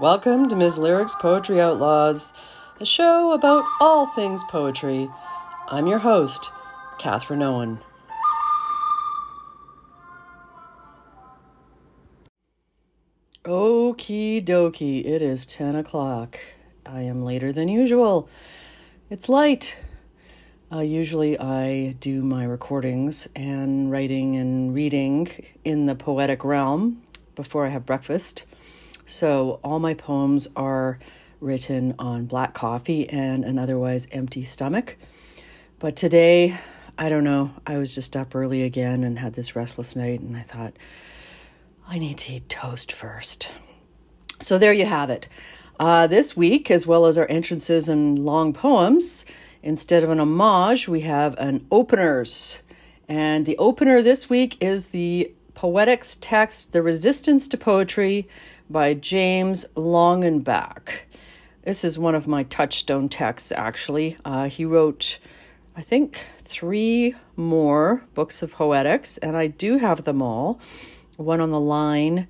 Welcome to Ms. Lyrics Poetry Outlaws, a show about all things poetry. I'm your host, Catherine Owen. Okie dokie, it is 10 o'clock. I am later than usual. It's light. Uh, usually, I do my recordings and writing and reading in the poetic realm before I have breakfast. So, all my poems are written on black coffee and an otherwise empty stomach. But today, I don't know, I was just up early again and had this restless night, and I thought, I need to eat toast first. So, there you have it. Uh, this week, as well as our entrances and long poems, Instead of an homage, we have an openers. And the opener this week is the Poetics text, The Resistance to Poetry by James Longenbach. This is one of my touchstone texts, actually. Uh, he wrote, I think, three more books of poetics, and I do have them all one on the line,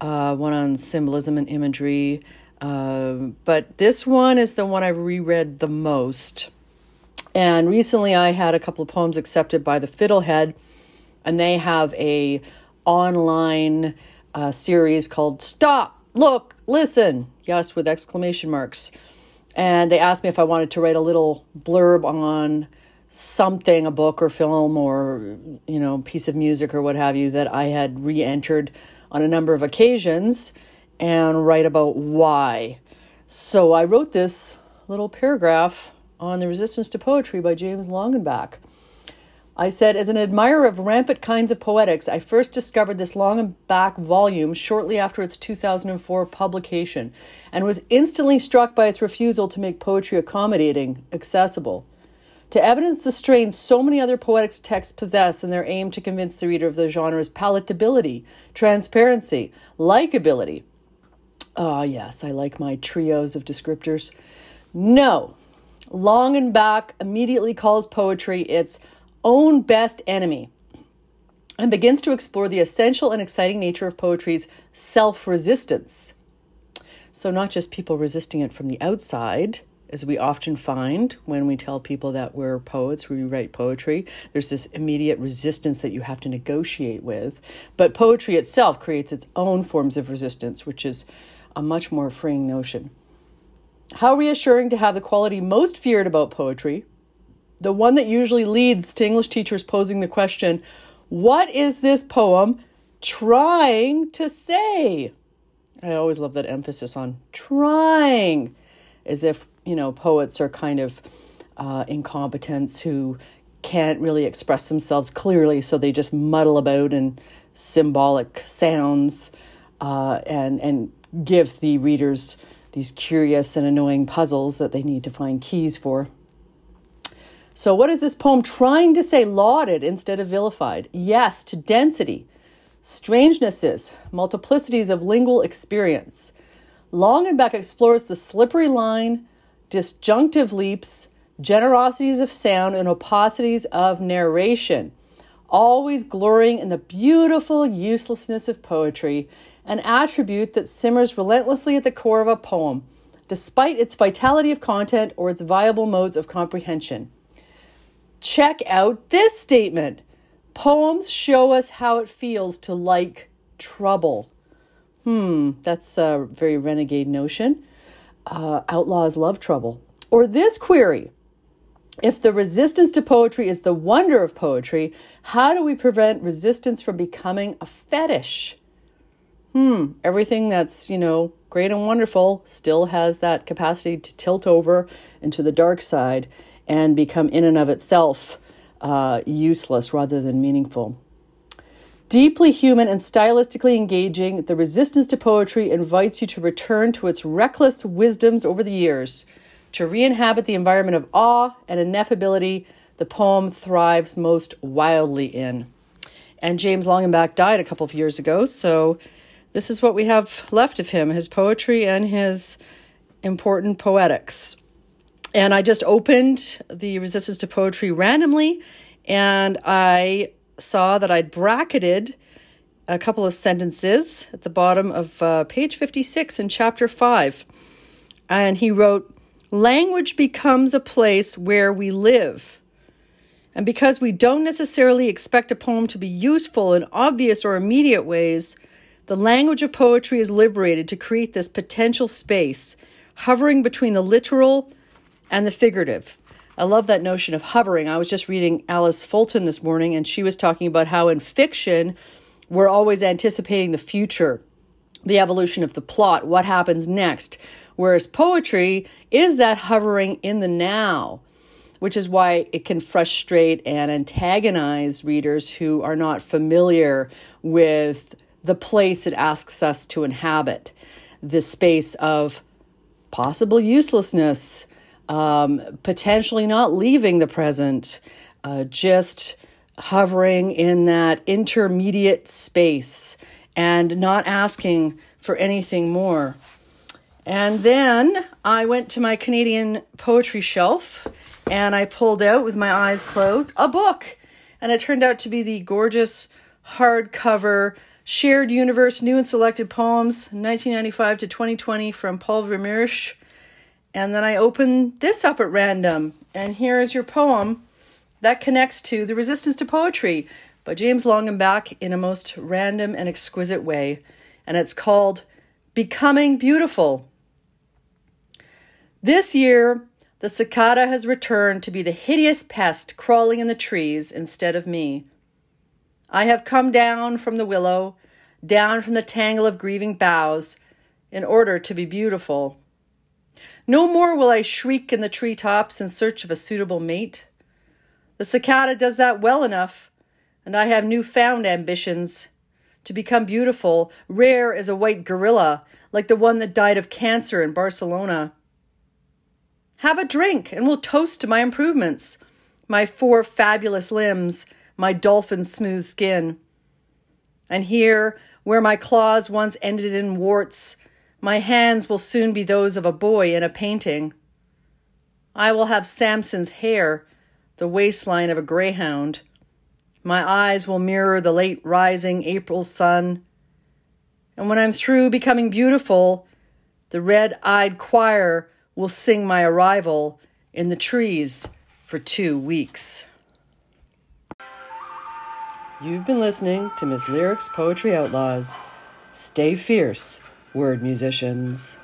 uh, one on symbolism and imagery. Uh, but this one is the one I've reread the most. And recently I had a couple of poems accepted by the Fiddlehead, and they have a online uh, series called Stop, Look, Listen. Yes, with exclamation marks. And they asked me if I wanted to write a little blurb on something, a book or film or, you know, piece of music or what have you that I had re entered on a number of occasions and write about why. So I wrote this little paragraph on The Resistance to Poetry by James Longenbach. I said, as an admirer of rampant kinds of poetics, I first discovered this long back volume shortly after its 2004 publication and was instantly struck by its refusal to make poetry accommodating, accessible. To evidence the strain so many other poetics texts possess in their aim to convince the reader of the genre's palatability, transparency, likability. Ah, yes, I like my trios of descriptors. No, Longenbach immediately calls poetry its own best enemy and begins to explore the essential and exciting nature of poetry's self resistance. So, not just people resisting it from the outside, as we often find when we tell people that we're poets, we write poetry, there's this immediate resistance that you have to negotiate with. But poetry itself creates its own forms of resistance, which is a much more freeing notion. How reassuring to have the quality most feared about poetry, the one that usually leads to English teachers posing the question, What is this poem trying to say? I always love that emphasis on trying, as if, you know, poets are kind of uh, incompetents who can't really express themselves clearly, so they just muddle about in symbolic sounds uh, and, and give the readers these curious and annoying puzzles that they need to find keys for. So, what is this poem trying to say? Lauded instead of vilified. Yes, to density, strangenesses, multiplicities of lingual experience. Longenbach explores the slippery line, disjunctive leaps, generosities of sound, and opacities of narration, always glorying in the beautiful uselessness of poetry an attribute that simmers relentlessly at the core of a poem, despite its vitality of content or its viable modes of comprehension. Check out this statement Poems show us how it feels to like trouble. Hmm, that's a very renegade notion. Uh, outlaws love trouble. Or this query if the resistance to poetry is the wonder of poetry, how do we prevent resistance from becoming a fetish? hmm, everything that's, you know, great and wonderful still has that capacity to tilt over into the dark side and become in and of itself uh, useless rather than meaningful. Deeply human and stylistically engaging, the resistance to poetry invites you to return to its reckless wisdoms over the years, to re inhabit the environment of awe and ineffability the poem thrives most wildly in. And James Longenbach died a couple of years ago, so this is what we have left of him his poetry and his important poetics. And I just opened the Resistance to Poetry randomly, and I saw that I'd bracketed a couple of sentences at the bottom of uh, page 56 in chapter 5. And he wrote, Language becomes a place where we live. And because we don't necessarily expect a poem to be useful in obvious or immediate ways, the language of poetry is liberated to create this potential space, hovering between the literal and the figurative. I love that notion of hovering. I was just reading Alice Fulton this morning, and she was talking about how in fiction, we're always anticipating the future, the evolution of the plot, what happens next. Whereas poetry is that hovering in the now, which is why it can frustrate and antagonize readers who are not familiar with the place it asks us to inhabit, the space of possible uselessness, um, potentially not leaving the present, uh, just hovering in that intermediate space and not asking for anything more. And then I went to my Canadian poetry shelf and I pulled out with my eyes closed a book. And it turned out to be the gorgeous hardcover Shared Universe New and Selected Poems 1995 to 2020 from Paul Vermeersch. And then I open this up at random. And here is your poem that connects to The Resistance to Poetry by James Longenbach in a most random and exquisite way. And it's called Becoming Beautiful. This year, the cicada has returned to be the hideous pest crawling in the trees instead of me. I have come down from the willow, down from the tangle of grieving boughs, in order to be beautiful. No more will I shriek in the tree tops in search of a suitable mate. The cicada does that well enough, and I have new-found ambitions to become beautiful, rare as a white gorilla, like the one that died of cancer in Barcelona. Have a drink, and we'll toast to my improvements, my four fabulous limbs, my dolphin smooth skin. And here, where my claws once ended in warts, my hands will soon be those of a boy in a painting. I will have Samson's hair the waistline of a greyhound. My eyes will mirror the late rising April sun. And when I'm through becoming beautiful, the red eyed choir will sing my arrival in the trees for two weeks. You've been listening to Miss Lyric's Poetry Outlaws. Stay fierce, word musicians.